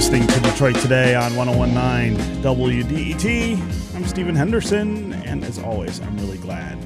listening to Detroit Today on 1019 WDET. I'm Stephen Henderson, and as always, I'm really glad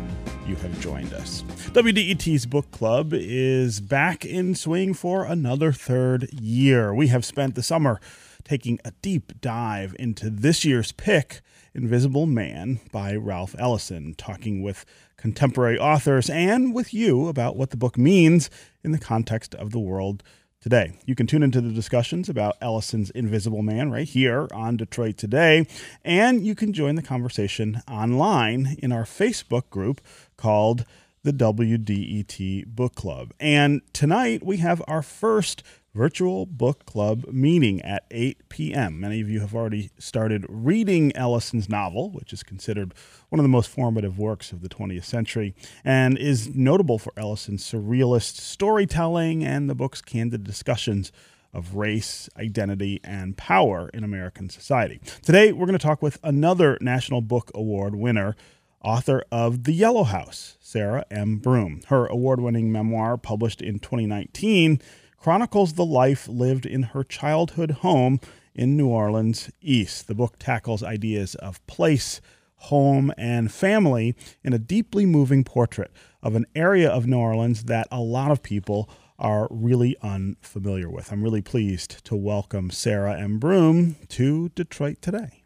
you have joined us. WDET's book club is back in swing for another third year. We have spent the summer taking a deep dive into this year's pick, Invisible Man by Ralph Ellison, talking with contemporary authors and with you about what the book means in the context of the world today. You can tune into the discussions about Ellison's Invisible Man right here on Detroit Today, and you can join the conversation online in our Facebook group called the WDET Book Club. And tonight we have our first virtual book club meeting at 8 p.m. Many of you have already started reading Ellison's novel, which is considered one of the most formative works of the 20th century and is notable for Ellison's surrealist storytelling and the book's candid discussions of race, identity, and power in American society. Today, we're going to talk with another National Book Award winner, author of The Yellow House, Sarah M. Broom. Her award winning memoir, published in 2019, chronicles the life lived in her childhood home in New Orleans East. The book tackles ideas of place, home, and family in a deeply moving portrait of an area of New Orleans that a lot of people are really unfamiliar with. I'm really pleased to welcome Sarah M. Broom to Detroit today.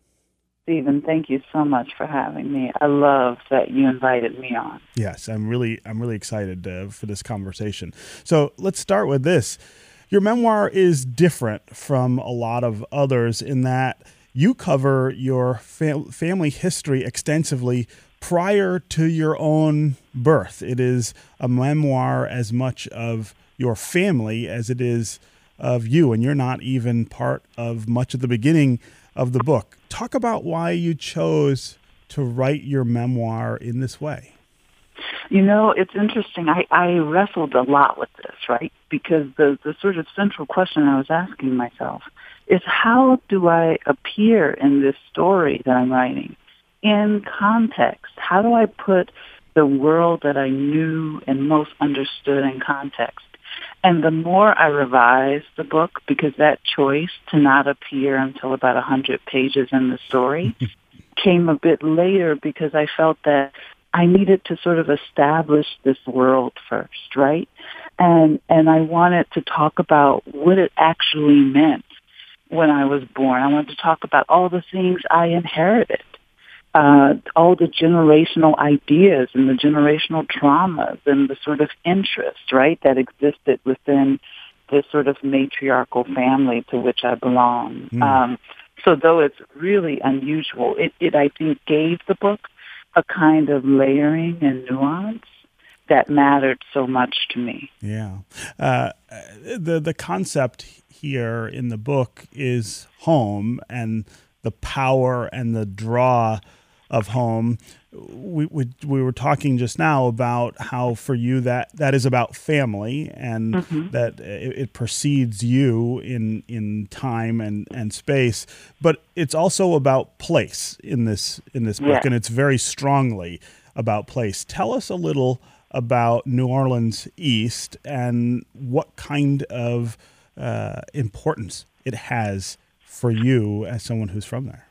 Stephen, thank you so much for having me. I love that you invited me on. Yes, I'm really I'm really excited uh, for this conversation. So let's start with this. Your memoir is different from a lot of others in that you cover your fam- family history extensively prior to your own birth. It is a memoir as much of your family as it is of you, and you're not even part of much of the beginning of the book. Talk about why you chose to write your memoir in this way. You know, it's interesting. I, I wrestled a lot with this, right? Because the, the sort of central question I was asking myself is how do I appear in this story that I'm writing in context? How do I put the world that I knew and most understood in context? And the more I revised the book, because that choice to not appear until about a 100 pages in the story came a bit later because I felt that I needed to sort of establish this world first, right? And and I wanted to talk about what it actually meant when I was born. I wanted to talk about all the things I inherited uh, all the generational ideas and the generational traumas and the sort of interests, right, that existed within this sort of matriarchal family to which I belong. Mm. Um, so though it's really unusual, it, it, I think, gave the book a kind of layering and nuance that mattered so much to me. Yeah. Uh, the, the concept here in the book is home and the power and the draw of home. We, we, we were talking just now about how for you that that is about family and mm-hmm. that it, it, precedes you in in time and, and space, but it's also about place in this in this book, yeah. and it's very strongly about place. Tell us a little about New Orleans East and what kind of uh, importance it has for you as someone who's from there.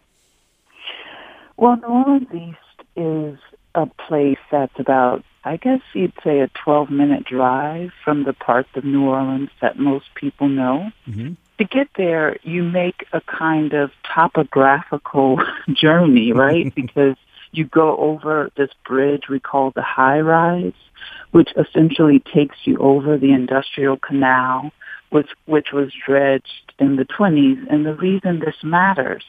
Well, New Orleans East is a place that's about, I guess you'd say, a 12 minute drive from the parts of New Orleans that most people know. Mm-hmm. To get there, you make a kind of topographical journey, right? because you go over this bridge we call the high rise, which essentially takes you over the industrial canal, which, which was dredged in the 20s. And the reason this matters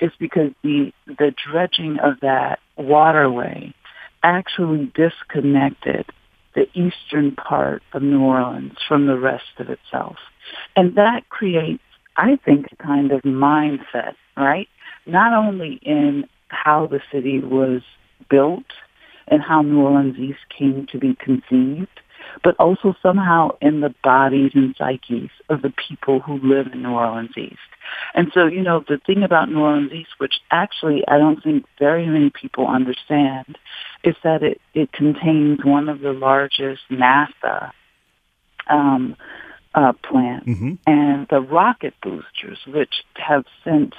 is because the, the dredging of that waterway actually disconnected the eastern part of New Orleans from the rest of itself. And that creates, I think, a kind of mindset, right? Not only in how the city was built and how New Orleans East came to be conceived, but also somehow in the bodies and psyches of the people who live in New Orleans East. And so, you know, the thing about New Orleans East, which actually I don't think very many people understand, is that it, it contains one of the largest NASA um, uh, plant Mm-hmm. and the rocket boosters, which have sent,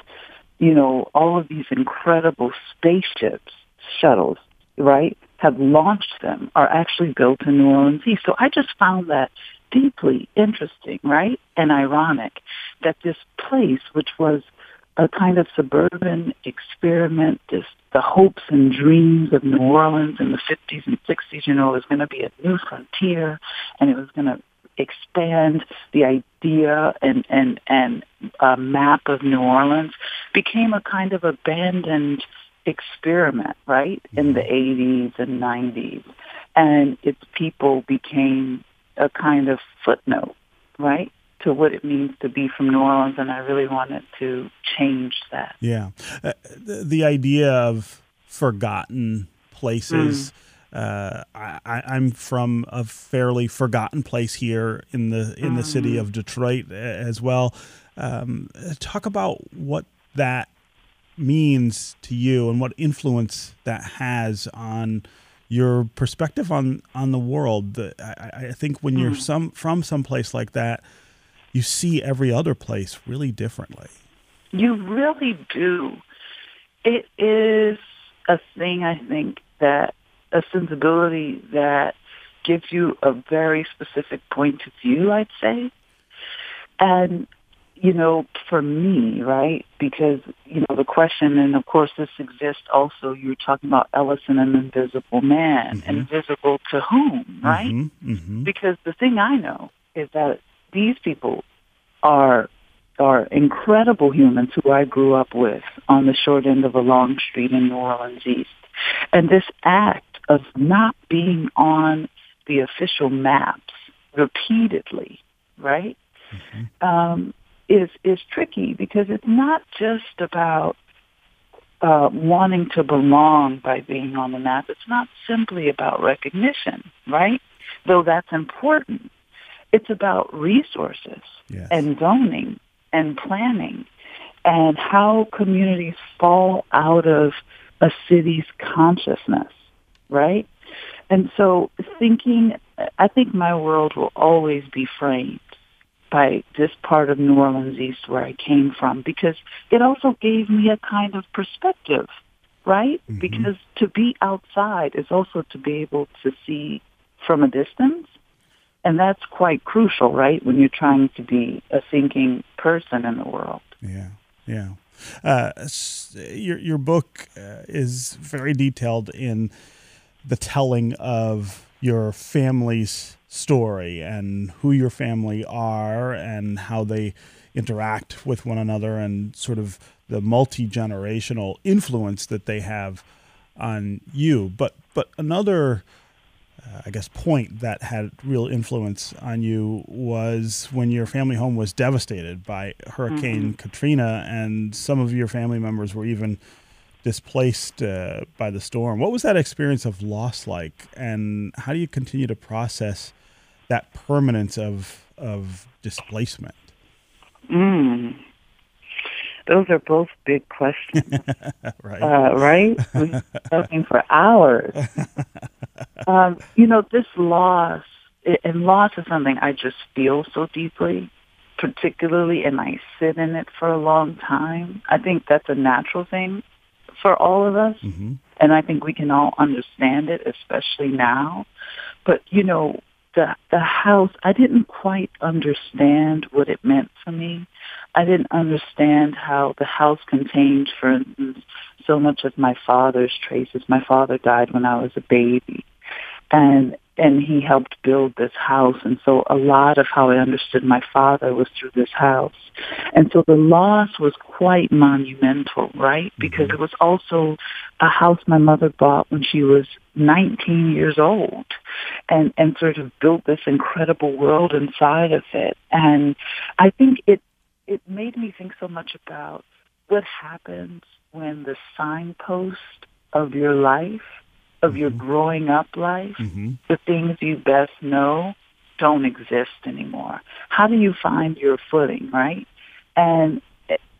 you know, all of these incredible spaceships, shuttles, right, have launched them, are actually built in New Orleans East. So I just found that deeply interesting, right, and ironic that this place, which was a kind of suburban experiment, this the hopes and dreams of New Orleans in the 50s and 60s, you know, was going to be a new frontier and it was going to expand the idea and and and uh, map of New Orleans became a kind of abandoned experiment, right, in the 80s and 90s, and its people became a kind of footnote, right, to what it means to be from New Orleans, and I really wanted to change that. Yeah, uh, the, the idea of forgotten places. Mm. Uh, I, I'm from a fairly forgotten place here in the in the Mm. city of Detroit as well. Um, talk about what that means to you and what influence that has on your perspective on on the world. The, I, I think when you're Mm. some from some place like that, you see every other place really differently. You really do. It is a thing, I think, that a sensibility that gives you a very specific point of view, I'd say. And, you know, for me, right, because, you know, the question, and of course this exists also, you're talking about Ellison and Invisible Man. Mhm. Invisible to whom, right? Mm-hmm, mm-hmm. because the thing I know is that these people are are incredible humans who I grew up with on the short end of a long street in New Orleans East. And this act of not being on the official maps repeatedly, right, um, is is tricky because it's not just about uh, wanting to belong by being on the map. It's not simply about recognition, right? Though that's important. It's about resources Yes. and zoning and planning and how communities fall out of a city's consciousness, right? And so thinking, I think my world will always be framed by this part of New Orleans East where I came from because it also gave me a kind of perspective, right? Mhm. Because to be outside is also to be able to see from a distance. And that's quite crucial, right? When you're trying to be a thinking person in the world. Yeah, yeah. Uh, your your book uh, is very detailed in the telling of your family's story and who your family are and how they interact with one another and sort of the multi generational influence that they have on you. But but another uh, I guess, point that had real influence on you was when your family home was devastated by Hurricane Katrina, and some of your family members were even displaced uh, by the storm. What was that experience of loss like, and how do you continue to process that permanence of of displacement? Mm. Those are both big questions, right. uh, right? We're talking for hours. Um, you know, this loss, and loss is something I just feel so deeply, particularly, and I sit in it for a long time. I think that's a natural thing for all of us. hmm and I think we can all understand it, especially now. But you know, the the house, I didn't quite understand what it meant for me. I didn't understand how the house contained, for instance, so much of my father's traces. My father died when I was a baby, and and he helped build this house, and so a lot of how I understood my father was through this house. And so the loss was quite monumental, right? Mm-hmm. Because it was also a house my mother bought when she was 19 years old and, and sort of built this incredible world inside of it. And I think it, it made me think so much about what happens when the signpost of your life, of your growing up life, hmm the things you best know don't exist anymore. How do you find your footing, right? And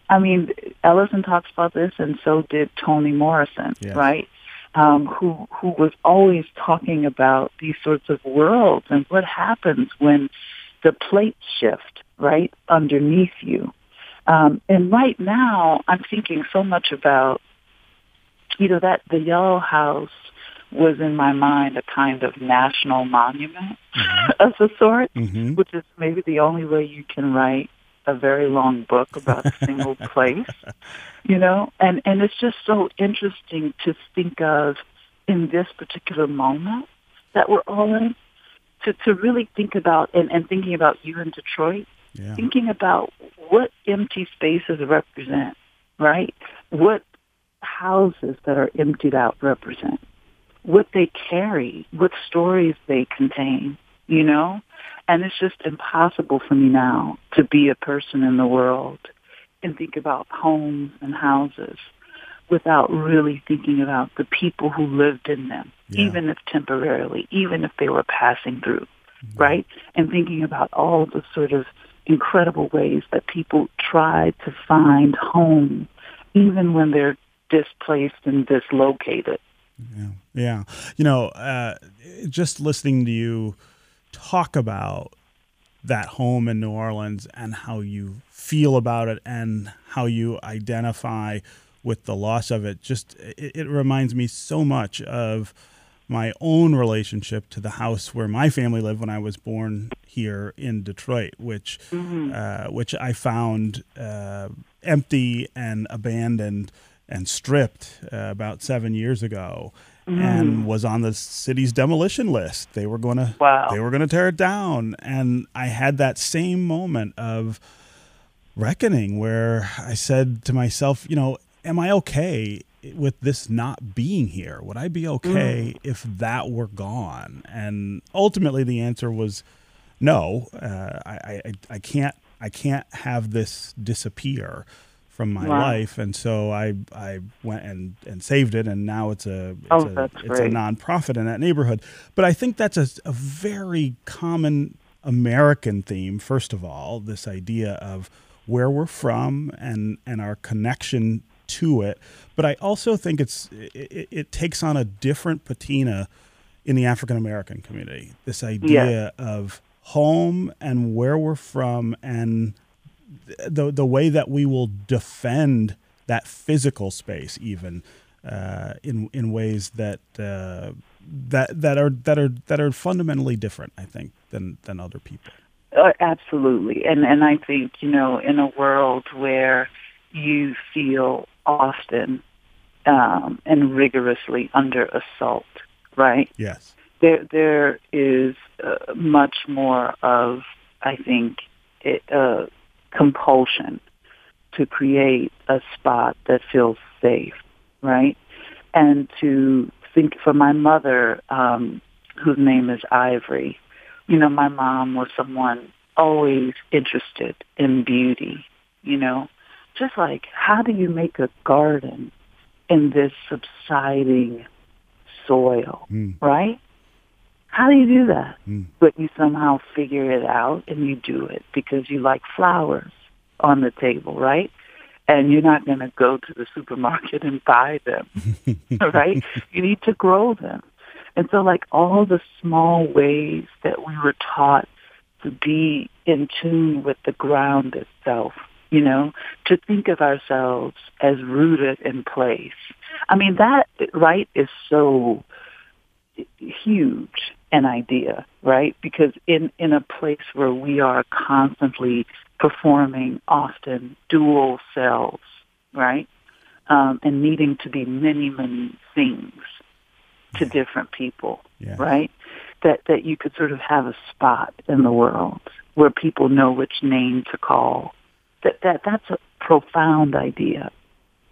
I mean, Ellison talks about this, and so did Toni Morrison, Yes. right? Um, who who was always talking about these sorts of worlds and what happens when the plate shift right underneath you. Um, and right now, I'm thinking so much about, you know, that the Yellow House was in my mind a kind of national monument mm-hmm. of the sort, mm-hmm. which is maybe the only way you can write a very long book about a single place, you know, and and it's just so interesting to think of in this particular moment that we're all in, to to really think about and, and thinking about you in Detroit, yeah. thinking about what empty spaces represent, right? What houses that are emptied out represent, what they carry, what stories they contain, you know? And it's just impossible for me now to be a person in the world and think about homes and houses without really thinking about the people who lived in them, yeah. even if temporarily, even if they were passing through, mm-hmm. right? And thinking about all the sort of incredible ways that people try to find home, even when they're displaced and dislocated. Yeah, yeah. You know, uh, just listening to you talk about that home in New Orleans and how you feel about it and how you identify with the loss of it just it, it, reminds me so much of my own relationship to the house where my family lived when I was born here in Detroit, which mm-hmm. uh, which I found uh, empty and abandoned and stripped uh, about seven years ago mm. and was on the city's demolition list. They were going to wow. they were going to tear it down, and I had that same moment of reckoning where I said to myself, you know, am I okay with this not being here? Would I be okay mm. if that were gone? And ultimately, the answer was no. Uh, I, I I can't I can't have this disappear from my wow. life, and so I I went and, and saved it, and now it's a it's, oh, a, it's a nonprofit in that neighborhood. But I think that's a, a very common American theme. First of all, this idea of where we're from and and our connection to it. But I also think it's it, it takes on a different patina in the African American community. This idea yeah. of home and where we're from and the the way that we will defend that physical space even uh, in in ways that uh, that that are that are that are fundamentally different, I think, than than other people. Uh, absolutely, and and I think you know in a world where you feel often um, and rigorously under assault, right? Yes. There there is uh, much more of I think it, uh, compulsion to create a spot that feels safe, right? And to think for my mother, um, whose name is Ivory, you know, my mom was someone always interested in beauty, you know, just like how do you make a garden in this subsiding soil, mm. right? How do you do that? Mm. But you somehow figure it out and you do it because you like flowers on the table, right? And you're not going to go to the supermarket and buy them, right? You need to grow them. And so like all the small ways that we were taught to be in tune with the ground itself, you know, to think of ourselves as rooted in place. I mean, that, right, is so huge an idea, right? Because in, in a place where we are constantly performing often dual selves, right? Um, and needing to be many, many things to different people, yeah. right? That that you could sort of have a spot in the world where people know which name to call. That that that's a profound idea.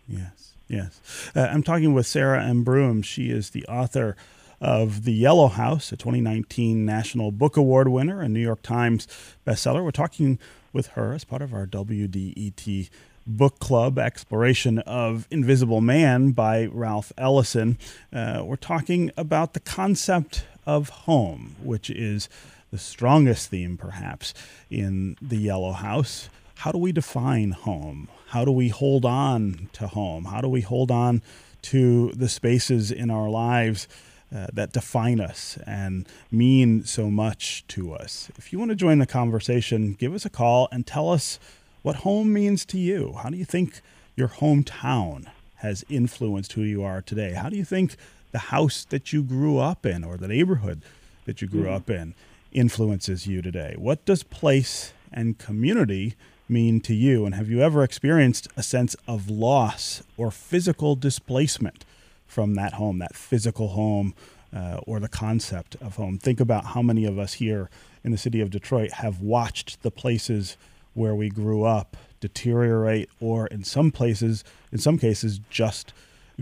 Yes, yes. Uh, I'm talking with Sarah M. Broom. She is the author of The Yellow House, a 2019 National Book Award winner and New York Times bestseller. We're talking with her as part of our WDET book club exploration of Invisible Man by Ralph Ellison. Uh, we're talking about the concept of home, which is the strongest theme, perhaps, in The Yellow House. How do we define home? How do we hold on to home? How do we hold on to the spaces in our lives uh, that define us and mean so much to us. If you want to join the conversation, give us a call and tell us what home means to you. How do you think your hometown has influenced who you are today? How do you think the house that you grew up in or the neighborhood that you grew mm. up in influences you today? What does place and community mean to you? And have you ever experienced a sense of loss or physical displacement from that home, that physical home, uh, or the concept of home? Think about how many of us here in the city of Detroit have watched the places where we grew up deteriorate or in some places in some cases just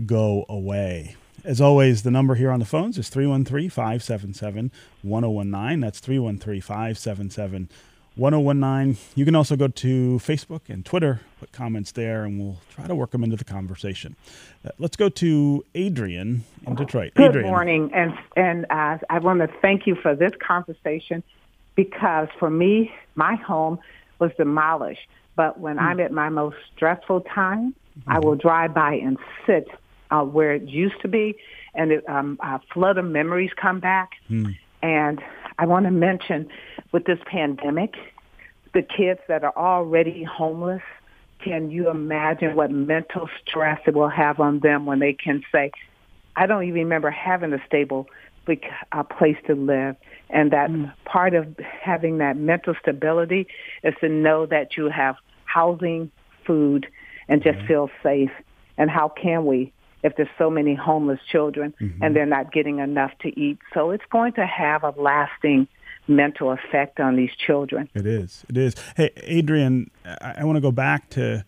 go away as always, the number here on the phones is 313 577 1019. That's 313 577 1019. You can also go to Facebook and Twitter, put comments there, and we'll try to work them into the conversation. Uh, let's go to Adrian in Detroit. Good Adrian. morning, and and uh, I want to thank you for this conversation because for me, my home was demolished. But when mm. I'm at my most stressful time, mm-hmm. I will drive by and sit uh, where it used to be, and it, um, a flood of memories come back. Mm. And I want to mention with this pandemic, the kids that are already homeless, can you imagine what mental stress it will have on them when they can say, I don't even remember having a stable a place to live. And that mm. part of having that mental stability is to know that you have housing, food, and just mm-hmm. feel safe. And how can we if there's so many homeless children mm-hmm. and they're not getting enough to eat. So it's going to have a lasting mental effect on these children. It is. It is. Hey, Adrian, I, I want to go back to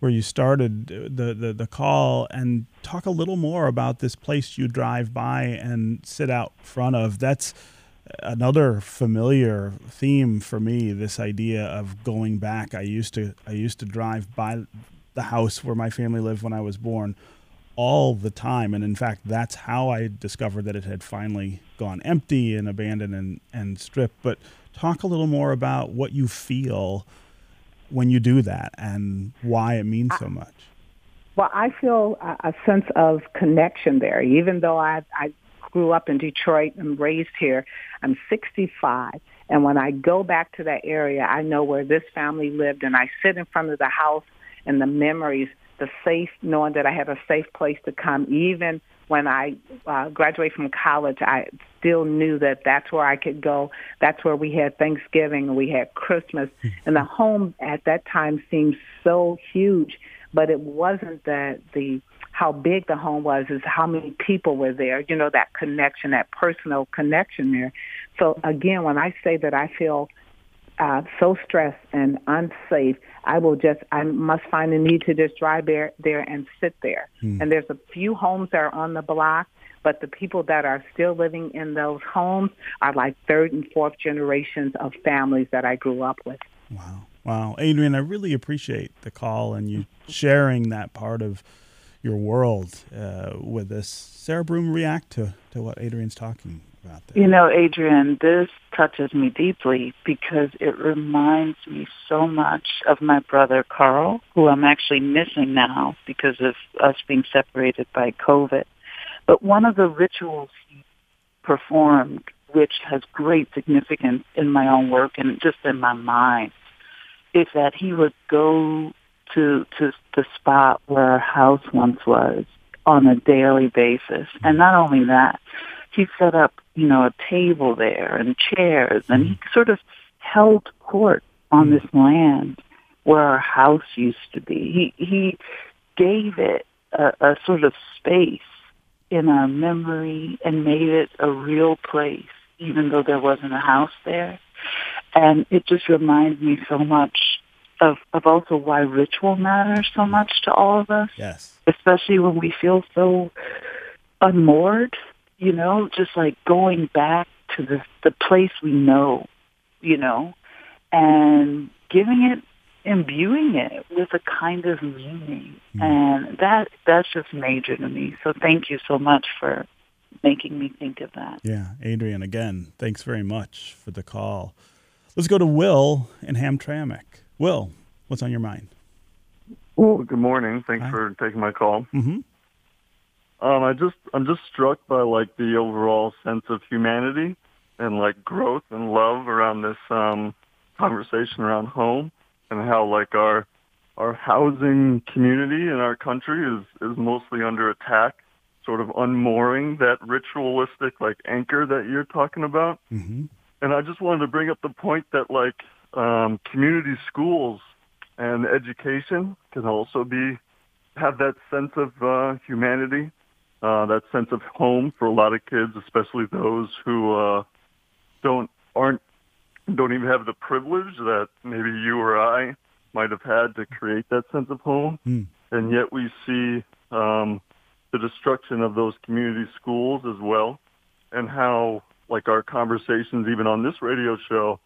where you started the, the, the call and talk a little more about this place you drive by and sit out front of. That's another familiar theme for me this idea of going back i used to i used to drive by the house where my family lived when i was born all the time. And in fact, that's how I discovered that it had finally gone empty and abandoned and, and stripped. But talk a little more about what you feel when you do that and why it means so much. Well, I feel a, sense of connection there, even though I, I grew up in Detroit and raised here. I'm 65. And when I go back to that area, I know where this family lived and I sit in front of the house and the memories the safe, knowing that I had a safe place to come. Even when I uh, graduated from college, I still knew that that's where I could go. That's where we had Thanksgiving we had Christmas. Hmm. and the home at that time seemed so huge, but it wasn't that the how big the home was is how many people were there you know that connection that personal connection there so again when i say that i feel uh, so stressed and unsafe, I will just, I must find a need to just drive there, there and sit there. Hmm. And there's a few homes that are on the block, but the people that are still living in those homes are like third and fourth generations of families that I grew up with. Wow. Wow. Adrian, I really appreciate the call and you sharing that part of your world uh, with us. Sarah Broom, react to, to what Adrian's talking about You know, Adrian, this touches me deeply because it reminds me so much of my brother Carl, who I'm actually missing now because of us being separated by COVID. But one of the rituals he performed, which has great significance in my own work and just in my mind, is that he would go to to the spot where our house once was on a daily basis. And not only that, he set up, you know, a table there and chairs, and he mm-hmm. sort of held court on mm-hmm. this land where our house used to be. He he gave it a, a sort of space in our memory and made it a real place, even though there wasn't a house there. And it just reminds me so much of, of also why ritual matters so much to all of us. Yes. Especially when we feel so unmoored you know, just like going back to the the place we know, you know, and giving it imbuing it with a kind of meaning. Mm. And that that's just major to me. So thank you so much for making me think of that. Yeah, Adrian, again, thanks very much for the call. Let's go to Will in Hamtramck. Will, what's on your mind? Well, good morning. Thanks Hi. for taking my call. Mm-hmm. Um, I just I'm just struck by like the overall sense of humanity and like growth and love around this um, conversation around home and how like our our housing community in our country is is mostly under attack, sort of unmooring that ritualistic like anchor that you're talking about. Mm-hmm. And I just wanted to bring up the point that like um, community schools and education can also be have that sense of uh, humanity, uh, that sense of home for a lot of kids, especially those who uh, don't aren't don't even have the privilege that maybe you or I might have had to create that sense of home. Mm. And yet we see um, the destruction of those community schools as well, and how like our conversations even on this radio show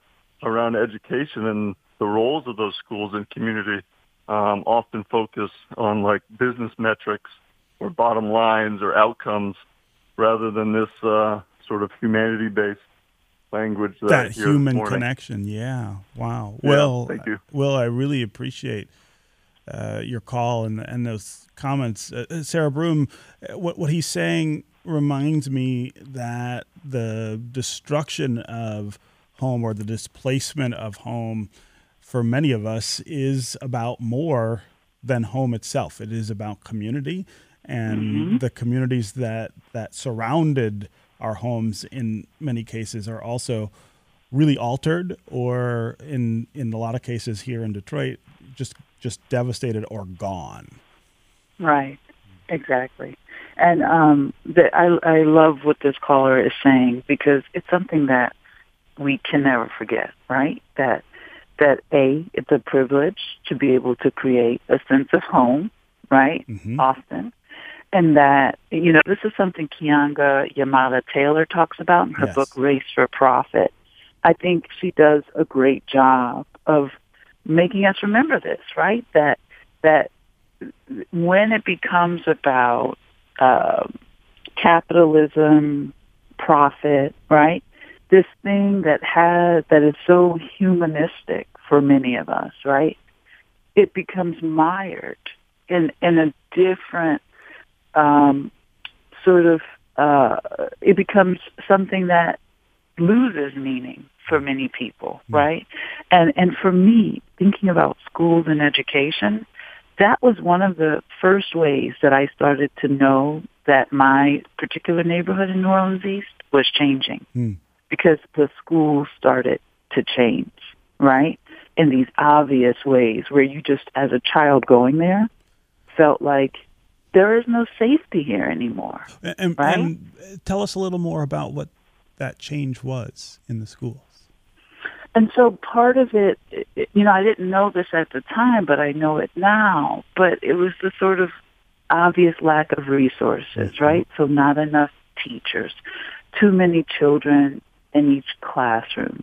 around education and the roles of those schools and community um, often focus on like business metrics or bottom lines or outcomes rather than this uh, sort of humanity based language that, that human connection. Yeah. Wow. Yeah, Will, thank you. Will, I really appreciate uh, your call and and those comments. Uh, uh, Sarah Broom, uh, what what he's saying reminds me that the destruction of home or the displacement of home for many of us is about more than home itself. It is about community and the communities that that surrounded our homes in many cases are also really altered or in in a lot of cases here in Detroit just just devastated or gone. Right. Exactly. And um, the, I, I love what this caller is saying because it's something that we can never forget, right? That that a it's a privilege to be able to create a sense of home, right? Mhm. Often, and that you know this is something Keeanga Yamahtta Taylor talks about in her Yes. book Race for Profit. I think she does a great job of making us remember this, right? That that when it becomes about uh, capitalism, profit, right? This thing that has that is so humanistic for many of us, right? It becomes mired in in a different um, sort of. Uh, it becomes something that loses meaning for many people, right? And and for me, thinking about schools and education, that was one of the first ways that I started to know that my particular neighborhood in New Orleans East was changing Hmm. because the schools started to change, right? In these obvious ways where you just, as a child going there, felt like there is no safety here anymore. And, Right? and tell us a little more about what that change was in the schools. And so part of it, you know, I didn't know this at the time, but I know it now. But it was the sort of obvious lack of resources, right? So not enough teachers, too many children in each classroom,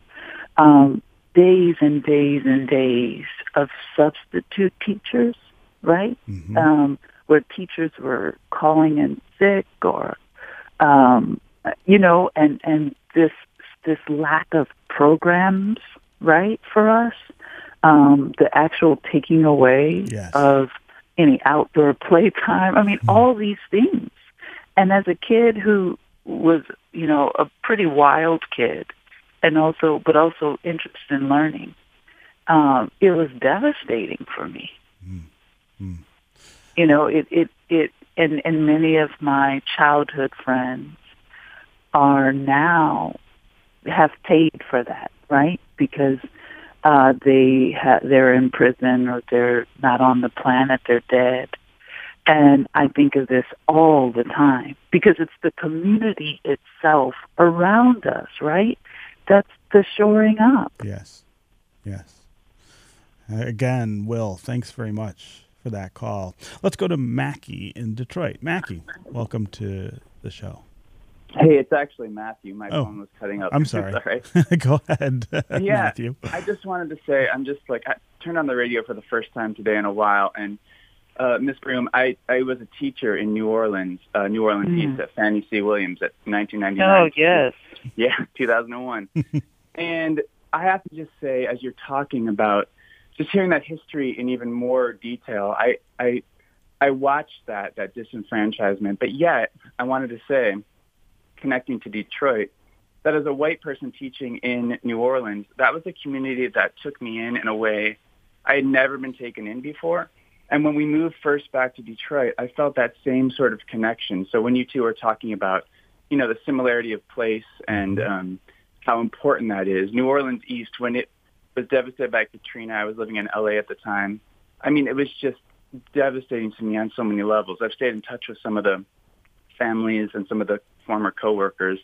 um, days and days and days of substitute teachers, right? Mhm. um, where teachers were calling in sick or um, you know and and this this lack of programs right for us um, the actual taking away Yes. of any outdoor playtime. I mean all these things. And as a kid who was you know a pretty wild kid and also but also interested in learning um, it was devastating for me you know, it, it, it, and, and many of my childhood friends are now have paid for that, right? Because uh, they ha- they're in prison or they're not on the planet, they're dead. And I think of this all the time because it's the community itself around us, right? That's the shoring up. Yes. Yes. Uh, again, Will, thanks very much for that call. Let's go to Mackie in Detroit. Mackie, welcome to the show. Hey, it's actually Matthew. My Oh, phone was cutting up. I'm sorry. Sorry. go ahead, Yeah, Matthew. I just wanted to say I'm just like I turned on the radio for the first time today in a while, and uh, Miss Broom, I I was a teacher in New Orleans, uh, New Orleans Mm. East at Fannie C. Williams at 1999. Oh yes. Yeah, 2001. and I have to just say, as you're talking about just hearing that history in even more detail, I, I, I watched that that disenfranchisement, but yet I wanted to say, connecting to Detroit, that as a white person teaching in New Orleans, that was a community that took me in in a way I had never been taken in before. And when we moved first back to Detroit, I felt that same sort of connection. So when you two are talking about, you know, the similarity of place and um, how important that is, New Orleans East, when it was devastated by Katrina, I was living in LA at the time. I mean, it was just devastating to me on so many levels. I've stayed in touch with some of the families and some of the former coworkers.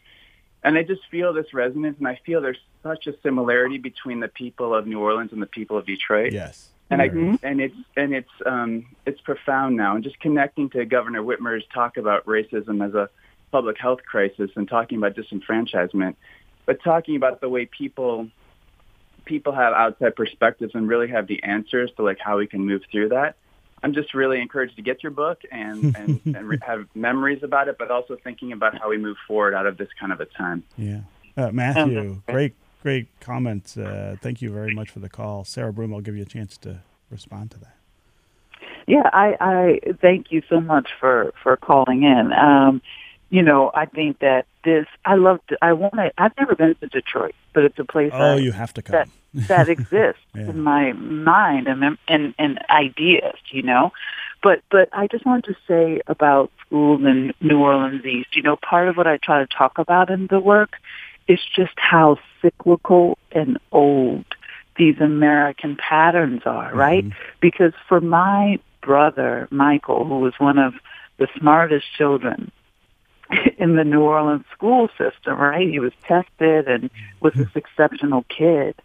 And I just feel this resonance, and I feel there's such a similarity between the people of New Orleans and the people of Detroit. Yes. And mm-hmm. I and it's and it's um, it's profound now. And just connecting to Governor Whitmer's talk about racism as a public health crisis and talking about disenfranchisement, but talking about the way people people have outside perspectives and really have the answers to like how we can move through that. I'm just really encouraged to get your book and and, and re- have memories about it, but also thinking about how we move forward out of this kind of a time. Yeah, uh, Matthew, great great comments. Uh, thank you very much for the call, Sarah Broom. I'll give you a chance to respond to that. Yeah, I, I thank you so much for for calling in. Um, you know, I think that this I love. to, I want to. I've never been to Detroit, but it's a place. Oh, that, you have to come. That, that exists yeah. in my mind and, and and ideas. You know, but but I just wanted to say about schools in New Orleans East. You know, part of what I try to talk about in the work is just how cyclical and old these American patterns are. Right? Mm-hmm. Because for my brother Michael, who was one of the smartest children in the New Orleans school system, right? He was tested and was this exceptional kid.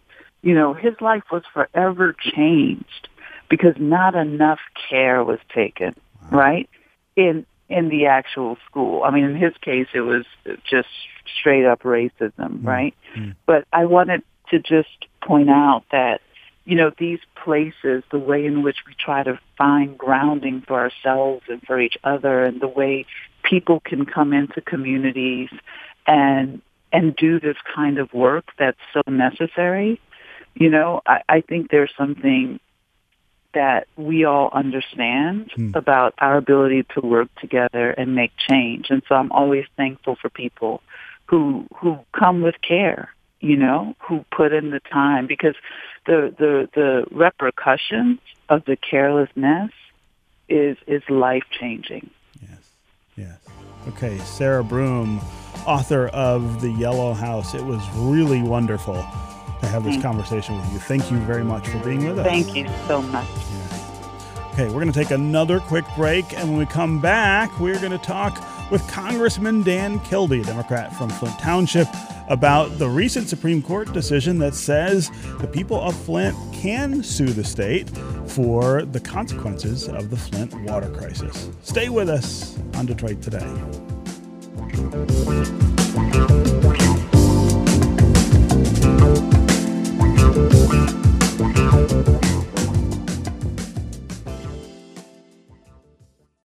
You know, his life was forever changed because not enough care was taken, right? In in the actual school. I mean, in his case, it was just straight up racism, mm-hmm. right? Mm-hmm. But I wanted to just point out that you know, these places, the way in which we try to find grounding for ourselves and for each other and the way people can come into communities and and do this kind of work that's so necessary. You know, I, I think there's something that we all understand hmm. about our ability to work together and make change. And so I'm always thankful for people who who come with care you know, who put in the time because the the the repercussions of the carelessness is is life changing. Yes. Okay, Sarah Broom, author of The Yellow House. It was really wonderful to have this mm. conversation with you. Thank you very much for being with us. Thank you so much. Okay, we're going to take another quick break, and when we come back, we're going to talk with Congressman Dan Kildee, Democrat from Flint Township, about the recent Supreme Court decision that says the people of Flint can sue the state for the consequences of the Flint water crisis. Stay with us on Detroit Today.